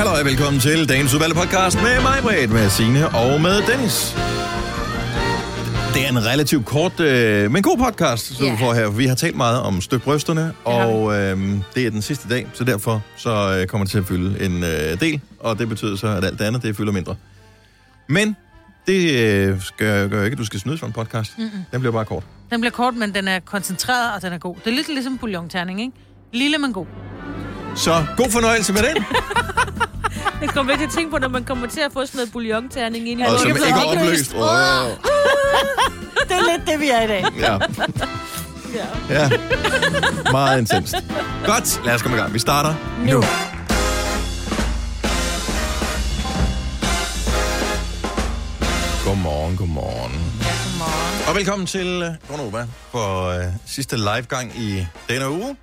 Hallo og velkommen til dagens udvalgte podcast med mig, Britt, med Signe og med Dennis. Det er en relativt kort, øh, men god podcast, som Ja. du får her. Vi har talt meget om støt brysterne, og øh, det er den sidste dag, så derfor så øh, kommer det til at fylde en øh, del, og det betyder så, at alt det andet, det fylder mindre. Men det øh, skal, gør ikke, at du skal snyde for en podcast. Mm-mm. Den bliver bare kort. Den bliver kort, men den er koncentreret, og den er god. Det er lidt ligesom bouillonterning, ikke? Lille, men god. Så god fornøjelse med den, Jeg kommer ikke til at tænke på, når man kommer til at få sådan noget bouillonterning ind i og som ikke er opløst. Wow. Det er lidt det, vi er i dag. Ja. Ja. Meget intenst. Godt, lad os komme i gang. Vi starter nu. Godmorgen, godmorgen. Godmorgen. Og velkommen til uh, Gonova for uh, sidste live gang i denne uge.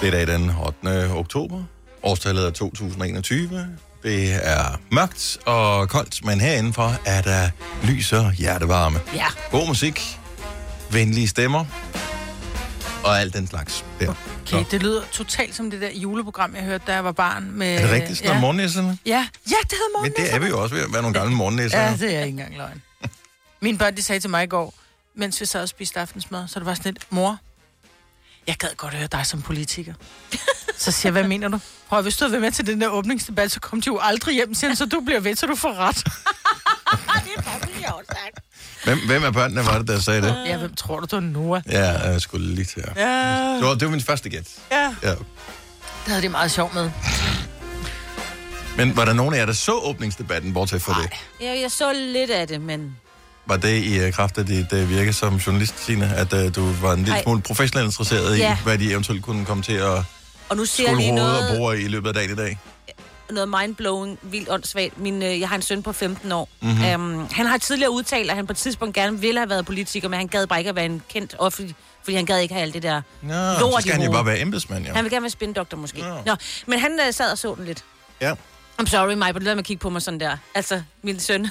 Det er dag den 8. oktober. Årstallet er 2021. Det er mørkt og koldt, men herindenfor er der lys og hjertevarme. Ja. God musik, venlige stemmer og alt den slags. Der. Okay, det lyder totalt som det der juleprogram, jeg hørte, da jeg var barn. Med, Er det rigtigt, sådan ja. morgennæsserne? Ja. ja, det hedder Men morgennæsser. det er vi jo også ved at være nogle gamle morgennæsser. Ja, det er ikke engang løgn. Mine børn, de sagde til mig i går, mens vi sad og spiste aftensmad, så det var sådan lidt, mor, jeg gad godt høre dig som politiker. Så siger jeg, hvad mener du? Prøv, hvis du havde været med til den der åbningsdebat, så kom de jo aldrig hjem, siger så du bliver ved, så du får ret. Hvem, hvem af børnene var det, der sagde det? Ja, hvem tror du, du er Noah? Ja, jeg skulle lige til at... Ja, Det var, det var min første gæt. ja. Ja. Det havde det meget sjovt med. Men var der nogen af jer, der så åbningsdebatten, bortset fra det? Ja, jeg så lidt af det, men... Var det i uh, kraft af dit uh, virke som journalist, Signe, at uh, du var en lille Ej. smule professionelt interesseret i, Ja. hvad de eventuelt kunne komme til at Og nu ser jeg skulle lige hoved og noget, bruge i løbet af dagen i dag? noget mindblowing, vildt åndssvagt. Min, øh, jeg har en søn på 15 år. Mhm. Mm-hmm. Um, han har tidligere udtalt, at han på et tidspunkt gerne ville have været politiker, men han gad bare ikke at være en kendt offentlig, fordi han gad ikke have alt det der Nå, lort så i skal han jo bare være embedsmand, jo. Han vil gerne være spindoktor måske. Nå. Nå, men han uh, sad og så den lidt. Ja. I'm sorry, Maj, men lad mig kigge på mig sådan der. Altså, min søn.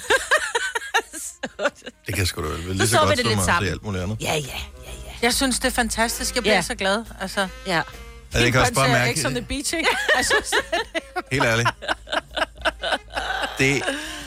Det kan sgu da vel. Lige så vi godt det som lidt sammen. alt muligt andet. ja, ja, ja, ja. Jeg synes, det er fantastisk. Jeg bliver Ja. så glad. Altså, Ja. Er det ikke også bare mærke... Ikke on the beach, ikke? Jeg synes, Helt ærligt. Det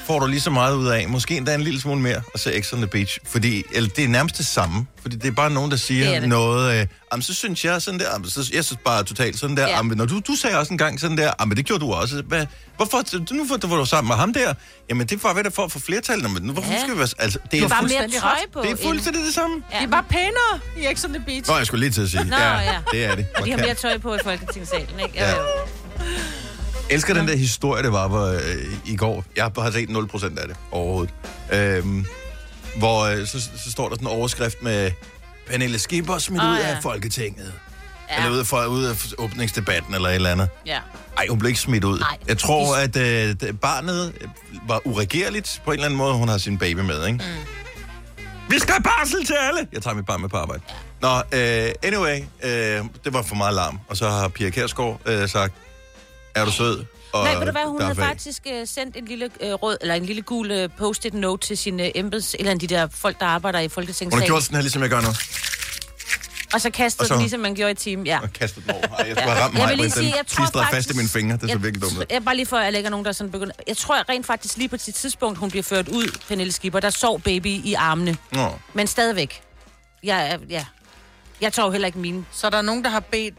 får du lige så meget ud af. Måske endda en lille smule mere at se X on the Beach. Fordi, eller det er nærmest det samme. Fordi det er bare nogen, der siger Det er det. noget. Øh, jamen, så synes jeg sådan der. Jamen, så, jeg synes bare totalt sådan der. Ja. Jamen, når du, du sagde også en gang sådan der. Jamen, det gjorde du også. Hvad, hvorfor? Nu får du sammen med ham der. Jamen, det er bare ved at for at få flertal. Men nu, hvorfor Ja. skal vi være... Altså, det er, har bare mere fuldstændig tøj på. det er fuldstændig det samme. Ja. de er bare pænere i X on the Beach. Nå, jeg skulle lige til at sige. Nå, ja. det er det. Og de har mere tøj på i Folketingssalen, ikke? Ja. Ja. Elsker den der historie, det var hvor, øh, i går. Jeg har set 0% af det overhovedet. Øhm, hvor øh, så, så står der sådan en overskrift med Pernille Skipper smidt Åh, ud ja. af Folketinget. Ja. Eller ud af, ud af åbningsdebatten eller et eller andet. ja. Ej, hun blev ikke smidt ud. Nej. Jeg tror, at øh, barnet øh, var uregerligt på en eller anden måde. Hun har sin baby med, ikke? Mm. Vi skal have barsel til alle! Jeg tager mit barn med på arbejde. Ja. Nå, øh, anyway, øh, det var for meget larm. Og så har Pia Kærsgaard øh, sagt, er du sød? Og Nej, ved du hvad, hun havde faktisk uh, sendt en lille uh, rød, eller en lille gul uh, post-it note til sine embeds, eller de der folk, der arbejder i Hun har gjort sådan her, ligesom jeg gør nu. Og så kastede Og så- den, ligesom man gjorde i team. Ja. Og kastet den over. Ej, jeg skulle have ramt Jeg mig, vil lige men sige, den jeg tror klistrede fast i mine fingre. Det er så virkelig dumt. Jeg, bare lige for, at jeg lægger nogen, der sådan begynder... Jeg tror rent faktisk lige på det tidspunkt, hun bliver ført ud, Pernille Skipper, der sov baby i armene. Nå. Men stadigvæk. Jeg, er- ja. Jeg tror heller ikke mine. Så der er nogen, der har bedt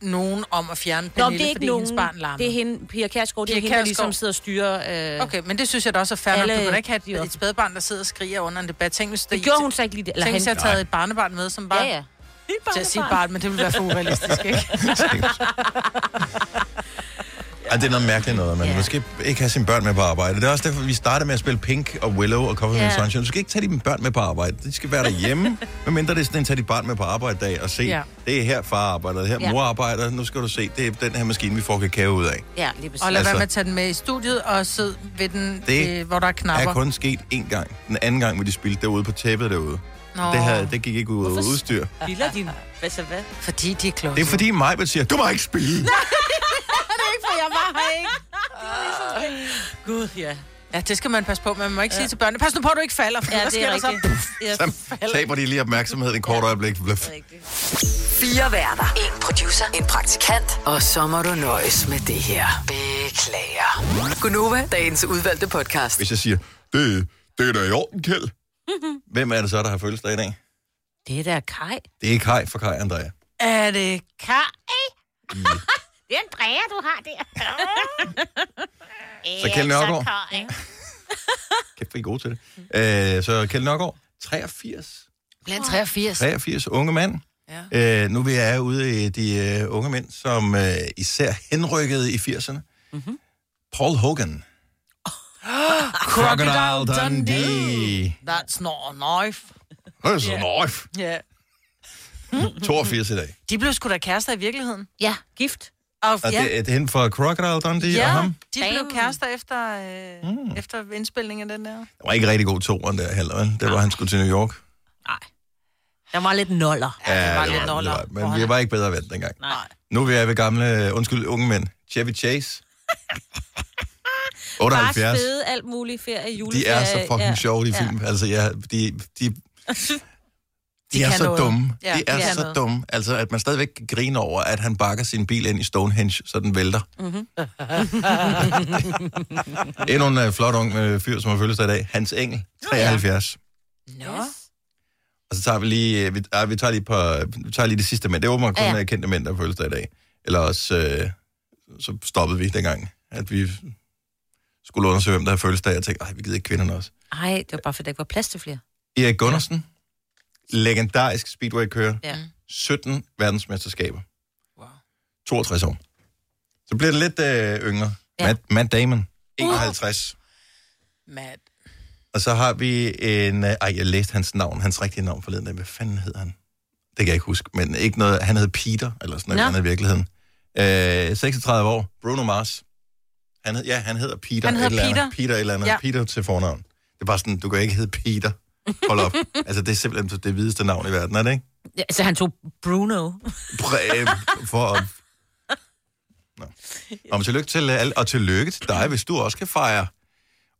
nogen om at fjerne Nå, Pernille, det er ikke fordi nogen... hendes barn larmer. Det er hende, Pia Kærsgaard, det er Pia hende, der ligesom sidder og styrer... Øh, Okay, men det synes jeg da også er fair nok. Alle Du kan ikke have et, et spædbarn, der sidder og skriger under en debat. Tænk, hvis Det gjorde hun så ikke lige... Eller Tænk, hvis han. jeg havde taget et barnebarn med, som bare... Ja, ja. Til at sige barn, men det ville være for urealistisk, ikke? Ej, det er noget mærkeligt noget, man Ja. måske ikke have sine børn med på arbejde. Det er også derfor, vi startede med at spille Pink og Willow og Ja. yeah. Sunshine. Du skal ikke tage dine børn med på arbejde. De skal være derhjemme, medmindre det er sådan en, tage dit barn med på arbejde dag og se, Ja. det er her far arbejder, det er her Ja. mor arbejder. Nu skal du se, det er den her maskine, vi får kakao ud af. Ja, lige præcis. Og lad Altså- være med at tage den med i studiet og sidde ved den, Det øh, hvor der er Det knapper. er kun sket én gang. Den anden gang, hvor de spillede derude på tæppet derude. Nå, Det, her, det gik ikke ud af udstyr. Bilder din... Hvad så hvad? fordi de er kloge. Det er fordi mig siger, du må ikke spille. Ikke, for jeg var her ikke. Gud, ja. Ja, det skal man passe på. Man må ikke ja. sige til børnene, pas nu på, at du ikke falder, for ja, hvad sker der så? Ja, Så taber de lige opmærksomhed i en kort øjeblik. Bløf. Fire værter. En producer. En praktikant. Og så må du nøjes med det her. Beklager. Gunova, dagens udvalgte podcast. Hvis jeg siger, det, det er da i orden, Kjeld. Hvem er det så, der har fødselsdag i dag? Det er da Kai. Det er Kai for Kai Andrea. Er det Kai? Det er Andrea, du har der. Så Kjeld Nørgaard. Kæft, vi er gode til det. Øh, så Kjeld Nørgaard, 83. blandt 83? 83, unge mand. Ja. Øh, nu er vi er ude i de øh, unge mænd, som øh, især henrykkede i 80'erne. Mm-hmm. Paul Hogan. Crocodile Dundee. That's not a knife. Det er så knife. Ja. 82 i dag. De blev sgu da kærester i virkeligheden. Ja, gift. Og, Og ja, det er hende fra Crocodile Dundee ja og ham. de blev Damn. kærester efter, øh, mm. efter indspilningen af den der. Det var ikke rigtig god toren der heller, vel? Det var, han skulle til New York. Nej. Der var lidt noller. Ja, det var lidt det noller. var- Men vi var ikke bedre vendt dengang. Nej. Nu er vi er ved gamle, undskyld, unge mænd. Chevy Chase. Bare 78. fede, alt muligt ferie, De juleferie. er så fucking ja. sjove, de film. Altså, ja, de, de, de er kan så noget. dumme. Ja, de de er kan så noget. dumme. Altså, at man stadigvæk kan grine over, at han bakker sin bil ind i Stonehenge, så den vælter. Mhm. Mm-hmm. Endnu en uh, flot ung uh, fyr, som har fødselsdag i dag. Hans Engel, 73. Nå. Og så tager vi lige, øh, vi, ah, vi tager lige, på, vi tager lige det sidste mænd. Det var kun Ja, ja. ja. kendte mænd, der har fødselsdag i dag. Eller også, øh, så stoppede vi dengang, at vi skulle undersøge, hvem der har fødselsdag. Jeg tænkte, ej, vi gider ikke kvinderne også. Ej, det var bare, fordi der ikke var plads til flere. Erik Gundersen, legendarisk speedway-kører, Ja. 17 verdensmesterskaber, Wow. 62 år. Så bliver det lidt øh, yngre. Ja. Matt, Matt Damon, 51. Matt. Og så har vi en... Øh, ej, jeg læste hans navn, hans rigtige navn forleden. Hvad fanden hed han? Det kan jeg ikke huske, men ikke noget... Han hed Peter, eller sådan noget andet i virkeligheden. Øh, 36 år, Bruno Mars. Han hed, ja, han hedder Peter. Han hedder et eller andet. Peter. Peter et eller andet. Ja. Peter til fornavn. Det er bare sådan, du kan ikke hedde Peter. Hold op. altså, det er simpelthen det hvideste navn i verden, er det ikke? Ja, så han tog Bruno. Præ, øh, for at... Nå. Om tillykke til alle, og tillykke til dig, hvis du også kan fejre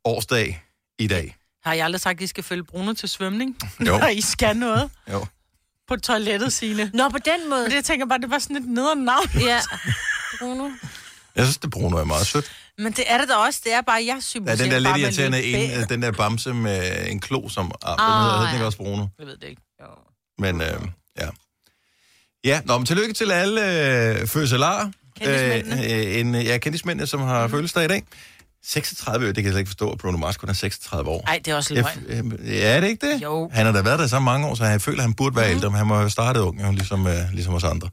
årsdag i dag. Har jeg aldrig sagt, at I skal følge Bruno til svømning? Jo. Når I skal noget Jo. på toilettet, Signe. Nå, på den måde. Men det, jeg tænker bare, det var sådan et nederen navn. Ja. Bruno. Jeg synes, det Bruno er meget sødt. Men det er det da også. Det er bare, jeg Ja, symboliserer den der lidt irriterende en, øh, den der bamse med en klo som arm. Den Ah, hedder, hedder den ja. ikke også Bruno? Jeg ved det ikke. Jo. Men øh, ja. Ja, nå, men tillykke til alle øh, fødselarer. Kendismændene. Øh, en, ja, kendismændene, som har mm. fødselsdag i dag. 36 år, det kan jeg slet ikke forstå, at Bruno Mars kun er 36 år. Ej, det er også løgn. øh, ja, er det ikke det? Jo. Han har da været der i så mange år, så jeg føler, at han burde være mm. ældre, men han må have startet ung, jo, ligesom, øh, ligesom os andre.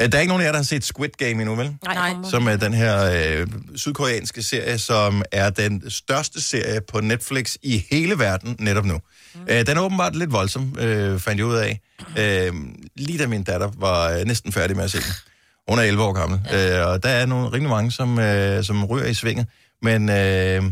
Øh, der er ikke nogen af jer, der har set Squid Game endnu, vel? Nej. som er den her øh, sydkoreanske serie, som er den største serie på Netflix i hele verden netop nu. Mm. Øh, den er åbenbart lidt voldsom, øh, fandt jeg ud af. Øh, lige da min datter var øh, næsten færdig med at se den. Hun er 11 år gammel, ja. øh, og der er nogle rimelig mange, som, øh, som ryger i svinget. Men øh,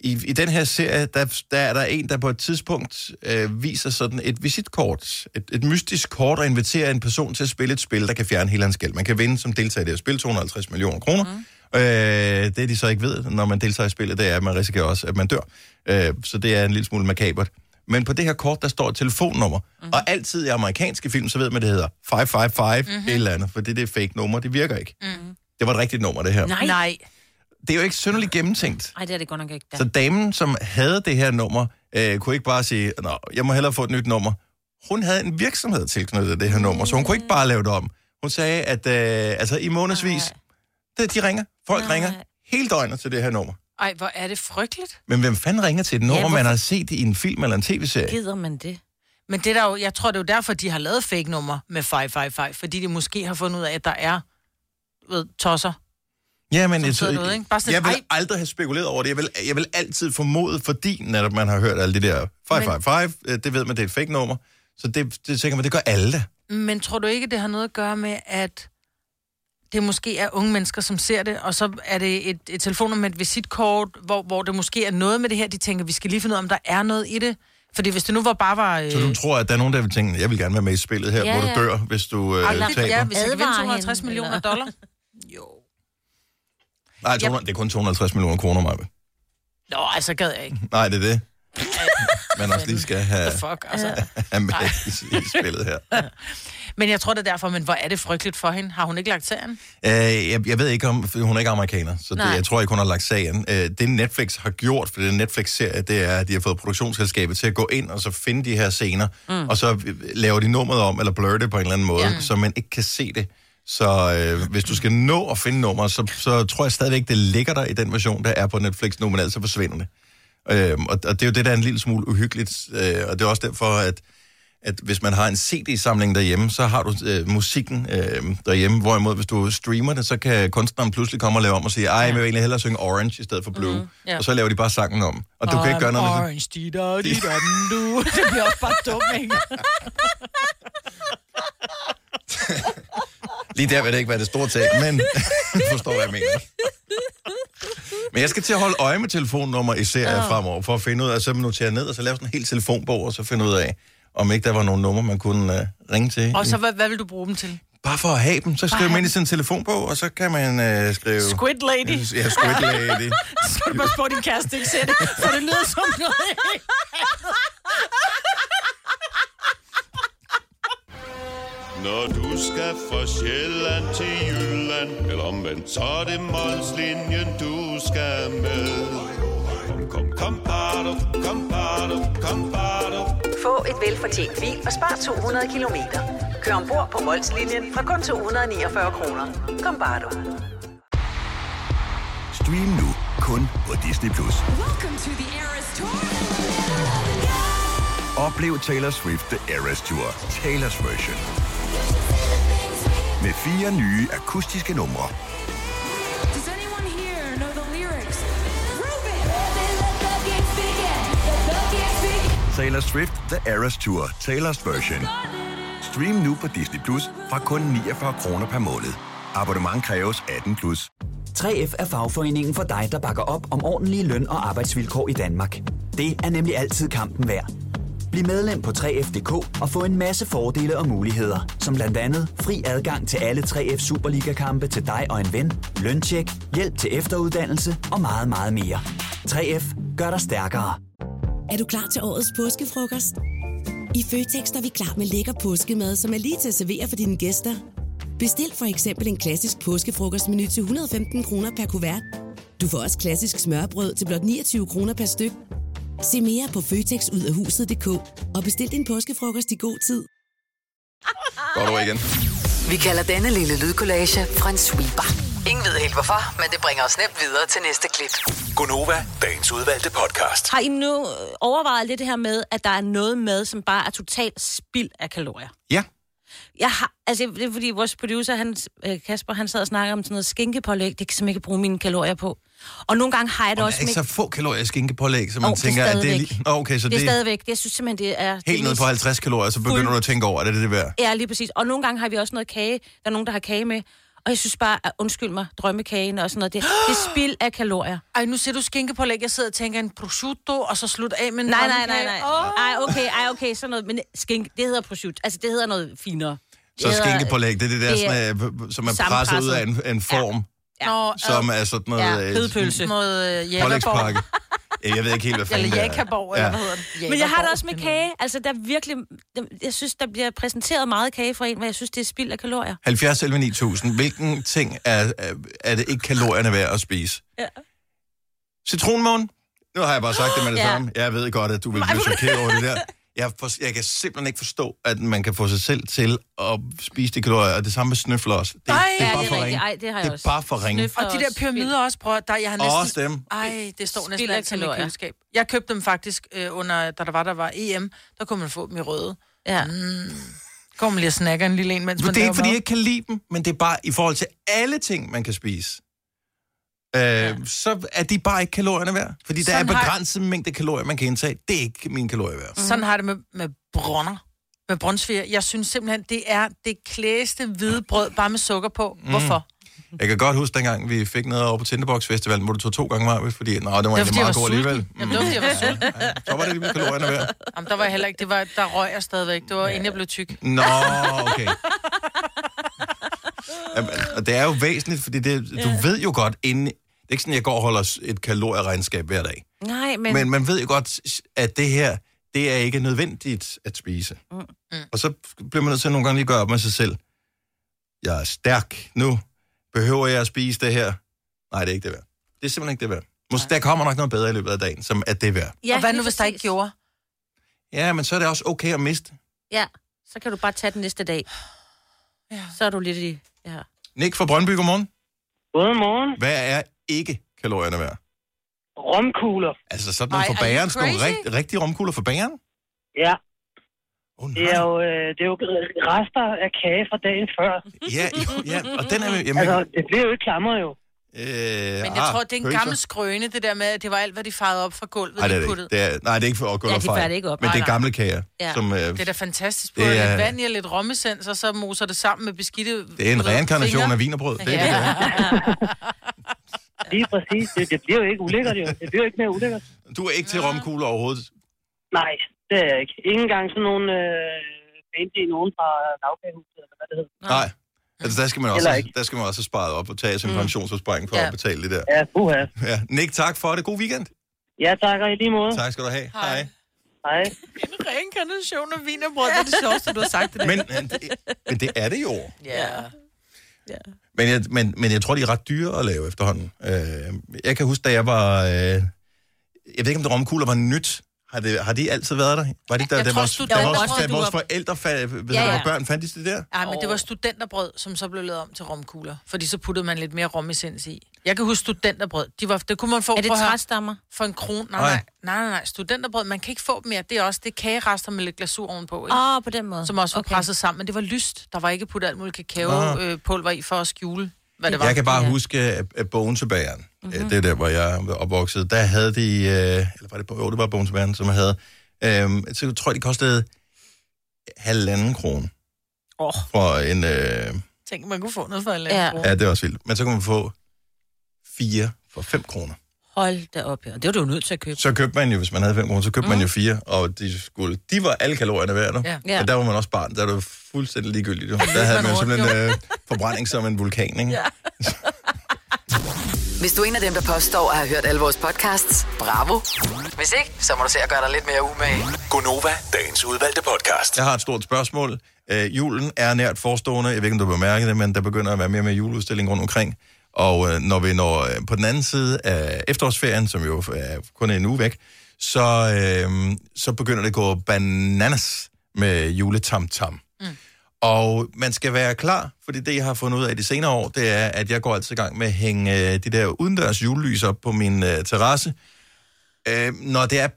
i, i den her serie, der, der er der en, der på et tidspunkt øh, viser sådan et visitkort, et, et mystisk kort, og inviterer en person til at spille et spil, der kan fjerne hele hans gæld. Man kan vinde som deltager i det her spil 250 millioner kroner. Mm. Øh, det, de så ikke ved, når man deltager i spillet, det er, at man risikerer også, at man dør. Øh, så det er en lille smule makabert. Men på det her kort, der står et telefonnummer. Mm. Og altid i amerikanske film, så ved man, det hedder 555 mm-hmm. et eller andet, for det, det er fake nummer, det virker ikke. Mm. Det var et rigtigt nummer, det her. Nej. Nej. Det er jo ikke synderligt gennemtænkt. Nej, det er det godt nok ikke. Da. Så damen, som havde det her nummer, øh, kunne ikke bare sige, Nå, jeg må hellere få et nyt nummer. Hun havde en virksomhed tilknyttet det her nummer, så hun kunne ikke bare lave det om. Hun sagde, at øh, altså, i månedsvis, det, de ringer. Folk Nej. ringer hele døgnet til det her nummer. Ej, hvor er det frygteligt. Men hvem fanden ringer til et nummer, ja, hvorfor- man har set i en film eller en tv-serie? Gider man det? Men det er der jo, jeg tror, det er jo derfor, de har lavet fake nummer med 555, fordi de måske har fundet ud af, at der er ved, tosser. Ja, men sidder derude, ikke? Bare sådan jeg et, vil "Ej." aldrig have spekuleret over det. Jeg vil, jeg vil altid formode, fordi netop man har hørt alle de der 555, men... det ved man, det er et fake nummer. Så det, det tænker man, det gør alle da. Men tror du ikke, det har noget at gøre med, at det måske er unge mennesker, som ser det, og så er det et, et telefonnummer med et visitkort, hvor, hvor det måske er noget med det her, de tænker, vi skal lige finde ud af, om der er noget i det. Fordi hvis det nu var bare var... Øh, Så du tror, at der er nogen, der vil tænke, jeg vil gerne være med i spillet her, Ja, hvor du dør, hvis du øh, taber. ja, hvis jeg kan vinde Advarer 250 hende, millioner eller? dollar. Nej, 200, det er kun 250 millioner kroner, Maja. Nå, altså gad jeg ikke. Nej, det er det. Man også lige skal have, Fuck, altså. have med i, i spillet her. Men jeg tror det er derfor, men hvor er det frygteligt for hende? Har hun ikke lagt serien? Øh, jeg, jeg ved ikke om, for hun er ikke amerikaner, så det, Nej. jeg tror ikke, hun har lagt sagen. Øh, det Netflix har gjort, for det Netflix-serie, det er, at de har fået produktionsselskabet til at gå ind og så finde de her scener, mm. og så øh, laver de nummeret om, eller blur det på en eller anden måde, ja. så man ikke kan se det. Så øh, hvis du skal nå at finde nummer, så, så tror jeg stadigvæk, det ligger der i den version, der er på Netflix nu, men altså forsvinder det. Øh, og, og det er jo det, der er en lille smule uhyggeligt, øh, og det er også derfor, at at hvis man har en CD-samling derhjemme, så har du øh, musikken øh, derhjemme, hvorimod hvis du streamer det, så kan kunstneren pludselig komme og lave om og sige, ej, jeg vil egentlig hellere synge Orange i stedet for Blue. Mm, ja. Og så laver de bare sangen om. Og du kan ikke gøre noget med det. Orange, di da, di da, du. Det bliver også bare dumt, ikke? Lige der vil det ikke være det store tag, men forstår, hvad jeg mener. Men jeg skal til at holde øje med telefonnummer i serier oh. fremover, for at finde ud af, så notere ned, og så lave sådan en hel telefonbog, og så finde ud af, om ikke der var nogle numre, man kunne uh, ringe til. Og så, hvad, hvad vil du bruge dem til? Bare for at have dem, så skriver man ind i en telefonbog, og så kan man uh, skrive... Squid Lady. Ja, Squid Lady. Så skal du bare spørge din kæreste, ikke ser det, for det lyder som noget. Når du skal fra Sjælland til Jylland Eller omvendt, så er det Molslinjen, du skal med Kom, kom, kom, bado, kom, bado, kom, bado. Få et velfortjent bil og spar 200 kilometer. Kør ombord på Molslinjen fra kun 249 kroner. Kom bare du. Stream nu kun på Disney+. Plus. Oplev Taylor Swift The Eras Tour, Taylor's version. Med fire nye akustiske numre. Taylor Swift The Eras Tour, Taylor's version. Stream nu på Disney Plus fra kun 49 kroner per måned. Abonnement kræves 18 plus. 3F er fagforeningen for dig, der bakker op om ordentlige løn- og arbejdsvilkår i Danmark. Det er nemlig altid kampen værd. Bliv medlem på 3F.dk og få en masse fordele og muligheder, som blandt andet fri adgang til alle 3F Superliga-kampe til dig og en ven, løntjek, hjælp til efteruddannelse og meget, meget mere. 3F gør dig stærkere. Er du klar til årets påskefrokost? I Føtex er vi klar med lækker påskemad, som er lige til at servere for dine gæster. Bestil for eksempel en klassisk påskefrokostmenu til 115 kroner per kuvert. Du får også klassisk smørbrød til blot 29 kroner per styk. Se mere på føtexudafhuset.dk og bestil din påskefrokost i god tid. Går du igen? Vi kalder denne lille lydkollage en sweeper. Ingen ved helt hvorfor, men det bringer os nemt videre til næste klip. Gonova, dagens udvalgte podcast. Har I nu overvejet lidt det her med, at der er noget mad, som bare er totalt spild af kalorier? Ja. Jeg har, altså, det er fordi vores producer, han, øh, Kasper, han sad og snakkede om sådan noget skinkepålæg, det kan jeg simpelthen ikke bruge mine kalorier på. Og nogle gange har jeg det Og også er ikke med... så få kalorier i skinkepålæg, så man Åh, det er tænker, at det er stadigvæk. lige... Nå, okay, så Det er det, stadigvæk, jeg synes simpelthen, det er... det helt er ned på 50 kalorier, så begynder Fuld- du at tænke over, er det det værd? Ja, lige præcis. Og nogle gange har vi også noget kage. Der er nogen, der har kage med. Og jeg synes bare, at, undskyld mig, drømmekagen og sådan noget, det, det er spild af kalorier. Ej, nu ser du skinke på læg. Jeg sidder og tænker en prosciutto, og så slut af med en Nej, nej, nej, nej. Åh. Ej, okay, ej, okay, sådan noget. Men skink, det hedder prosciutto. Altså, det hedder noget finere. Så skinkepålæg, det er det der, det er sådan, øh, som man sammenpresset. presser ud af en, en form, Ja. Nå, som er sådan noget... Ja, øh, kødpølse. Noget øh, Jægerborg. Pålægspakke. Ja, Jeg ved ikke helt, hvad fanden Eller det er. Jakaborg, eller hvad hedder det? Men jeg har det Jægerborg. også med kage. Altså, der er virkelig... Jeg synes, der bliver præsenteret meget kage for en, men jeg synes, det er spild af kalorier. 70 11 9000. Hvilken ting er, er, er det ikke kalorierne værd at spise? Ja. Citronmåne? Nu har jeg bare sagt det med det Ja. samme. Jeg ved godt, at du vil blive chokeret over det der. Jeg, for, jeg kan simpelthen ikke forstå, at man kan få sig selv til at spise de kalorier, og det samme med snøfler også. Det, Ej, det er bare det for er rigtigt. ringe. Ej, det har jeg Det er også. bare for ringe. Og de der pyramider også, bror, der jeg har næsten... Også dem. Ej, det står næsten Spild af altid i mit køleskab. Jeg købte dem faktisk øh, under, da der var, der var EM, der kunne man få dem i røde. Ja. Kommer man lige og snakker en lille en, mens Men man det er ikke, fordi jeg ikke kan lide dem, men det er bare i forhold til alle ting, man kan spise. Øh, ja. Så er de bare ikke kalorierne værd. Fordi der Sådan er har- begrænset mængde kalorier, man kan indtage. Det er ikke mine kalorier værd. Sådan har det med, med brønner. Med brunsviger. Jeg synes simpelthen, det er det klæste hvide brød, bare med sukker på. Mm. Hvorfor? Jeg kan godt huske, dengang vi fik noget over på Tinderbox Festival, hvor du tog to gange meget, fordi nå, det var Det var, meget god alligevel. sulten. Jamen, det var, fordi jeg var sulten. Ja, så var det lige kalorierne værd. Jamen, der var jeg heller ikke. Det var, der røg jeg stadigvæk. Det var inden jeg blev tyk. Nå, okay. Jamen, Og det er jo væsentligt, fordi det, du ved jo godt inden... Ikke sådan, jeg går og holder et kalorieregnskab hver dag. Nej, men... Men, man ved jo godt, at det her, det er ikke nødvendigt at spise. Mm. Og så bliver man nødt til nogle gange lige at gøre op med sig selv. Jeg er stærk nu. Behøver jeg at spise det her? Nej, det er ikke det værd. Det er simpelthen ikke det værd. Måske der kommer nok noget bedre i løbet af dagen, som er det værd. Ja, og hvad nu, hvis der ikke gjorde? Ja, men så er det også okay at miste. Ja, så kan du bare tage den næste dag. Ja. Så er du lidt i... Ja. Nick fra Brøndby, godmorgen. Godmorgen. Hvad er ikke kalorierne værd? Romkugler. Altså sådan nogle for bageren, sådan nogle rigt, rigtige romkugler for bageren? Ja, Oh, det er, jo, øh, det er jo rester af kage fra dagen før. Ja, jo, ja, og den er... Jamen, Altså, det bliver jo ikke klamret jo. øh, Men jeg tror, det er en gammel skrøne, det der med, at det var alt, hvad de farede op fra gulvet, Nej, det er de det puttede. Det er, nej, det er ikke for at gå Ja, de det ikke op. Men Nej, det er nej. gamle kager. Ja. Som, øh, Det er da fantastisk. Det er- lidt vand i og lidt rommesens, og så moser det sammen med beskidte... det er en reinkarnation af vinerbrød. Det er Ja. det, det er. Lige præcis. Det, det bliver jo ikke ulækkert jo. Det bliver jo ikke mere ulækkert. Du er ikke til romkugler overhovedet. Nej, det er jeg ikke. Ikke engang sådan nogle øh, fancy nogen fra lavkagehuset, eller hvad det hedder. Nej. Altså, der skal man også, der skal man også have sparet op og tage sin pensionsopsparing for Ja. at betale det der. Ja, puha. Ja. Nick, tak for det. God weekend. Ja, tak, og i lige måde. Tak skal du have. Hej. Hej. Hej. En reinkarnation af vinerbrød, det er det sjoveste, du har sagt det. Men, men, det, men det er det jo. Ja. Men jeg, men, men jeg tror, de er ret dyre at lave efterhånden. Øh, jeg kan huske, da jeg var... Øh, jeg ved ikke, om det romkugler var nyt. Har, det, har de altid været der? Var det ikke der, Jeg da tror, vores, da vores, tror, da vores var- forældre fa- Ja, ja, børn fandt de det der? Ej, men det var studenterbrød, som så blev lavet om til romkugler. Fordi så puttede man lidt mere romessens i. Jeg kan huske studenterbrød. De var, det kunne man få Er det træstammer? for en kron. Nej, Nej. nej, nej, nej, nej. Studenterbrød, man kan ikke få dem mere. Det er også det er kagerester med lidt glasur ovenpå. Ikke? Åh, oh, på den måde. Som også var Okay. presset sammen. Men det var lyst. Der var ikke puttet alt muligt kakaopulver i for at skjule, hvad det var. Jeg kan bare Ja. huske, Bogen til Mhm. mm-hmm. det er der, hvor jeg var opvokset, der havde de, øh, eller var det, jo, det var Bogen til bageren, som havde, øh, så tror jeg, de kostede halvanden krone Åh. for en, øh, Tænk, man kunne få noget for en Ja. ja. ja, det var også vildt, men så kunne man få fire for 5 kroner. Hold da op, ja. Det var du jo nødt til at købe. Så købte man jo, hvis man havde 5 kroner, så købte mm. man jo fire, og de, skulle, de var alle kalorierne værd, nu. Ja. Ja. Men der var man også barn, der var det fuldstændig ligegyldigt. Jo. Der havde man jo simpelthen øh, forbrænding som en vulkan, ikke? Ja. Hvis du er en af dem, der påstår at have hørt alle vores podcasts, bravo. Hvis ikke, så må du se at gøre dig lidt mere umage. Gonova, dagens udvalgte podcast. Jeg har et stort spørgsmål. Øh, julen er nært forestående. Jeg ved ikke, om du har bemærket det, men der begynder at være mere og mere juleudstilling rundt omkring. Og øh, når vi når øh, på den anden side af efterårsferien, som jo er kun er en uge væk, så, øh, så begynder det at gå bananas med juletam-tam. Mm. Og man skal være klar, fordi det, jeg har fundet ud af de senere år, det er, at jeg går altid i gang med at hænge øh, de der udendørs julelys op på min øh, terrasse, øh, når det er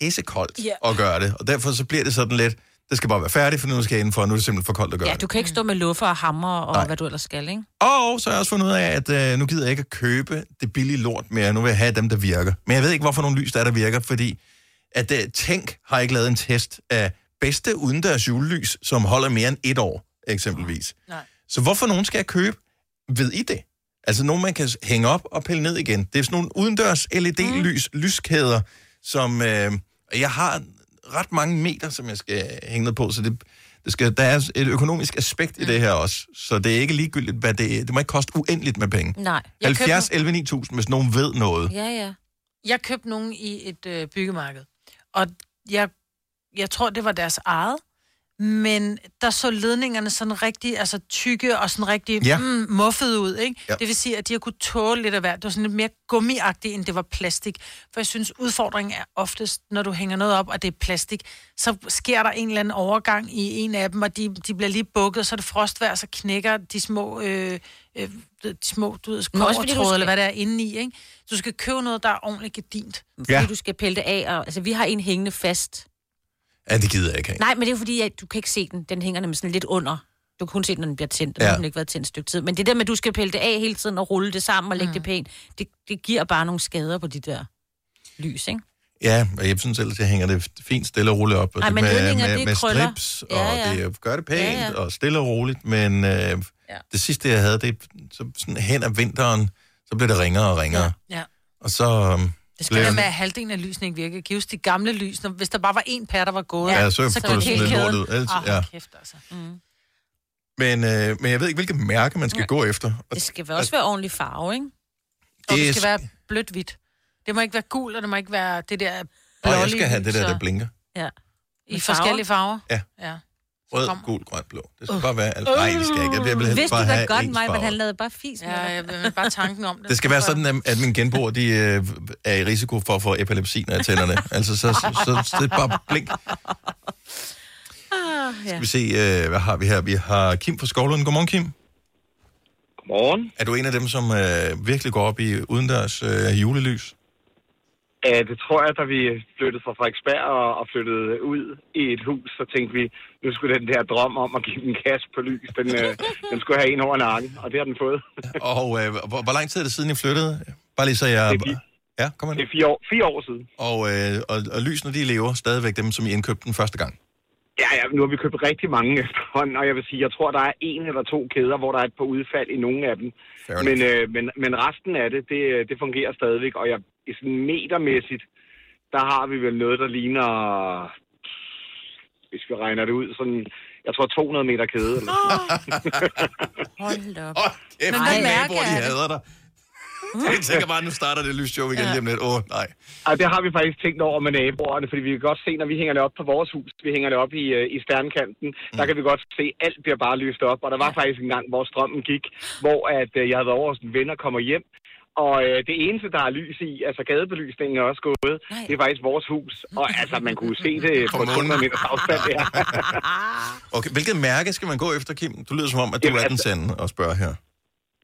pissekoldt Ja. at gøre det. Og derfor så bliver det sådan lidt, det skal bare være færdigt, for nu skal jeg indenfor, nu er det simpelthen for koldt at gøre Ja, det. du kan ikke stå med luffer og hammer og Nej. hvad du ellers skal, ikke? Og så har jeg også fundet ud af, at øh, nu gider jeg ikke at købe det billige lort mere. Nu vil jeg have dem, der virker. Men jeg ved ikke, hvorfor nogle lys der er, der virker, fordi at øh, Tænk har ikke lavet en test af bedste udendørs julelys, som holder mere end et år, eksempelvis. Nej. Så hvorfor nogen skal jeg købe? Ved I det? Altså nogen, man kan hænge op og pille ned igen. Det er sådan nogle udendørs LED-lys, mm. lyskæder, som øh, jeg har ret mange meter, som jeg skal hænge ned på, så det, det skal, der er et økonomisk aspekt mm. i det her også. Så det er ikke ligegyldigt, hvad det er. Det må ikke koste uendeligt med penge. Nej. Jeg 70 købte- 11 9000, hvis nogen ved noget. Ja, ja. Jeg købte nogen i et øh, byggemarked, og jeg, jeg tror, det var deres eget, men der så ledningerne sådan rigtig, altså tykke og sådan rigtig Ja. mm, muffede ud, ikke? Ja. Det vil sige, at de har kunne tåle lidt af hvert. Det var sådan lidt mere gummiagtigt, end det var plastik. For jeg synes, udfordringen er oftest, når du hænger noget op, og det er plastik, så sker der en eller anden overgang i en af dem, og de, de bliver lige bukket, så er det frostvejr, så knækker de små, øh, øh, de små du ved, fordi kovertråde, skal- eller hvad det er inde i, ikke? Du skal købe noget, der er ordentligt gedint. Fordi Ja. ja. du skal pille det af. Og, altså, vi har en hængende fast. Ja, det gider jeg ikke have. Nej, men det er jo fordi, at du kan ikke se den. Den hænger nemlig sådan lidt under. Du kan kun se den, når den bliver tændt. Og Ja. ja. den har ikke været tændt et stykke tid. Men det der med, at du skal pille det af hele tiden og rulle det sammen og lægge mm. det pænt, det, det giver bare nogle skader på de der lys, ikke? Ja, og jeg synes ellers, jeg hænger det fint stille og roligt op. Og Ej, det men med, med, det med krøller. strips, Ja, og ja. det gør det pænt Ja, ja. og stille og roligt. Men øh, ja. det sidste, jeg havde, det så sådan hen ad vinteren, så blev det ringere og ringere. Ja. Og så... øhm, Det skal være at halvdelen af lysene ikke virker. I huske de gamle lys? Når, hvis der bare var en pære, der var gået, Ja, så så kunne kunne det hele sådan lidt lort kæden. ud. Ellers- Ah, ja. ja. kæft, altså. Mm. Men, øh, men jeg ved ikke, hvilket mærke man skal gå efter. Og Det skal også være ordentlig farve, ikke? Og det Det skal være blødt hvidt. Det må ikke være gult, og det må ikke være det der Og blålige jeg skal have det der, der og- blinker. Ja. I Med farver? forskellige farver? Ja. ja. Rød, kom. gul, grøn, blå. Det skal bare være alt. Nej, det skal ikke. Jeg vil helst Vidste bare du da have godt, ens mig, men farver. han lavede bare fis med Ja, dig. jeg, men bare tanken om det. Det skal være sådan, at- at min genboer, de øh, er i risiko for at få epilepsi, når jeg tænder det. Altså, så, så, så, så det er bare blink. Ah, ja. Skal vi se, øh, hvad har vi her? Vi har Kim fra Skovlund. Godmorgen, Kim. Godmorgen. Er du en af dem, som øh, virkelig går op i udendørs øh, julelys? Ja, det tror jeg, da vi flyttede fra Frederiksberg og, og flyttede ud i et hus, så tænkte vi, nu skulle den der drøm om at give en kasse på lys, den, øh, den skulle have en over nakken, og det har den fået. Og øh, hvor, hvor lang tid er det siden, I flyttede? Bare lige så jeg... Det er fire- Ja, kom ind. Det er fire år, fire år siden. Og, øh, og, og lysene, de lever stadigvæk dem, som I indkøbte den første gang. Ja, ja, nu har vi købt rigtig mange efterhånden, og jeg vil sige, jeg tror, der er en eller to kæder, hvor der er et par udfald i nogle af dem. Men, øh, men, men resten af det, det, det fungerer stadigvæk, og jeg, i sådan metermæssigt, der har vi vel noget, der ligner, hvis vi regner det ud, sådan, jeg tror 200 meter kæde. Eller sådan. Hold op. Åh, kæft, Men hvad naboer, mærke de er det? hader dig. Jeg tænker bare, nu starter det lysshow igen lige om lidt. Åh, oh, nej. Ej, det har vi faktisk tænkt over med naboerne, fordi vi kan godt se, når vi hænger det op på vores hus, vi hænger det op i, øh, i stjernekanten, mm. der kan vi godt se, at alt bliver bare lyst op. Og der var faktisk en gang, hvor strømmen gik, hvor at, øh, jeg havde været over hos en ven og kommer hjem, og øh, det eneste, der er lys i, altså gadebelysningen er også gået, Nej. det er faktisk vores hus. Og altså, man kunne se det på 200 meters afstand der. Okay, hvilket mærke skal man gå efter, Kim? Du lyder som om, at du Jamen, er den altså- sande og spørger her.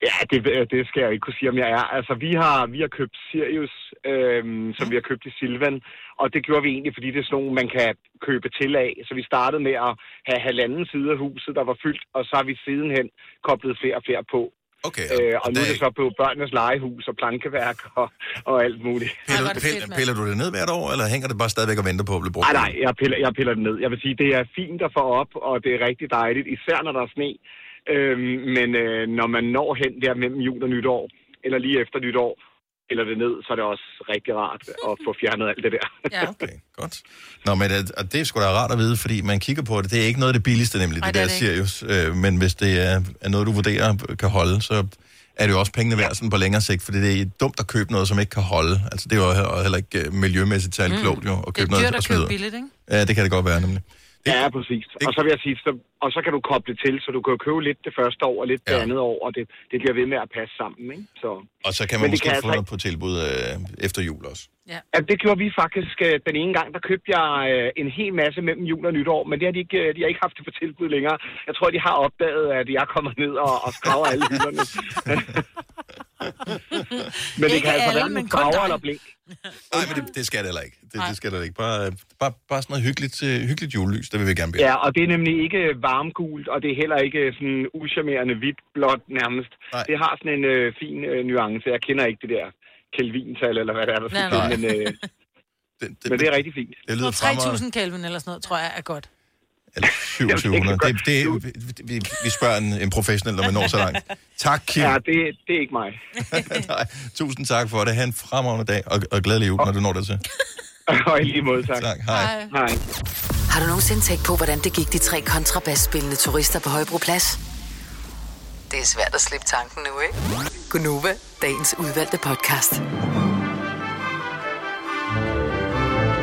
Ja, det, det skal jeg ikke kunne sige, om jeg er. Altså, vi har, vi har købt Sirius, øhm, som vi har købt i Silvan, og det gjorde vi egentlig, fordi det er sådan nogle, man kan købe til af. Så vi startede med at have halvanden side af huset, der var fyldt, og så har vi sidenhen koblet flere og flere på. Okay, Øh, og nu er det så på børnenes legehus og plankeværk og, og alt muligt. Piller, piller, piller du det ned hvert år, eller hænger det bare stadigvæk og venter på at blive brugt? Nej, nej, jeg piller, jeg piller det ned. Jeg vil sige, det er fint at få op, og det er rigtig dejligt, især når der er sne. Øhm, men øh, når man når hen der mellem jul og nytår, eller lige efter nytår, eller det ned, så er det også rigtig rart at få fjernet alt det der. Ja. Okay, godt. Nå, men det, og det er sgu da rart at vide, fordi man kigger på det. Det er ikke noget af det billigste, nemlig Ej, det, det er der det Sirius. Øh, men hvis det er, er noget, du vurderer kan holde, så er det jo også pengene værd sådan på længere sigt, fordi det er dumt at købe noget, som ikke kan holde. Altså, det er jo he- heller ikke øh, miljømæssigt særlig Mm. klogt jo, at Det købe er noget dyrt og at købe billigt, ikke? Ja, det kan det godt være, nemlig. Ja, præcis. Og så vil jeg sige, så, og så kan du koble til, så du kan jo købe lidt det første år og lidt det Ja. andet år, og det, det bliver ved med at passe sammen. Ikke? Så, Og så kan man Men det måske kan få altså noget på tilbud øh, efter jul også. Ja, det gjorde vi faktisk øh, den ene gang. Der købte jeg øh, en hel masse mellem jul og nytår, men det har de, ikke, øh, de har ikke haft det på tilbud længere. Jeg tror, de har opdaget, at jeg kommer ned og, og skraver alle hylderne. men det Ikke kan altså alle, være men med kun farver dig. eller blink. Nej, men det, det skal det heller ikke. Det, Nej. det skal det ikke. Bare, bare, bare sådan noget hyggeligt, øh, hyggeligt julelys, det vil vi gerne bede. Ja, og det er nemlig ikke varmgult, og det er heller ikke sådan uschammerende hvidt blåt nærmest. Nej. Det har sådan en øh, fin øh, nuance. Jeg kender ikke det der Kelvin-tal, eller hvad det er, der skal men, øh, Det, det, men det er rigtig fint. det lyder Og fremragende. 3.000 Kelvin eller sådan noget, tror jeg er godt. Eller 2700. Det, det, vi, vi, vi spørger en, en professionel, når man når så langt. Tak, Kim. Ja, det, det er ikke mig. Nej, tusind tak for det. Ha' en fremragende dag, og, og glædelig jul, når du når det til. og i lige måde, tak. Tak, hej. Hej. Har du nogensinde tænkt på, hvordan det gik de tre kontrabasspillende turister på Højbroplads? Det er svært at slippe tanken nu, ikke? Gunova, dagens udvalgte podcast.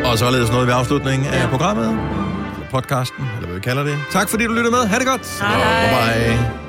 Og således nåede vi afslutningen af programmet. Podcasten, eller hvad vi kalder det. Tak fordi du lyttede med. Ha' det godt. Hej. Bye bye.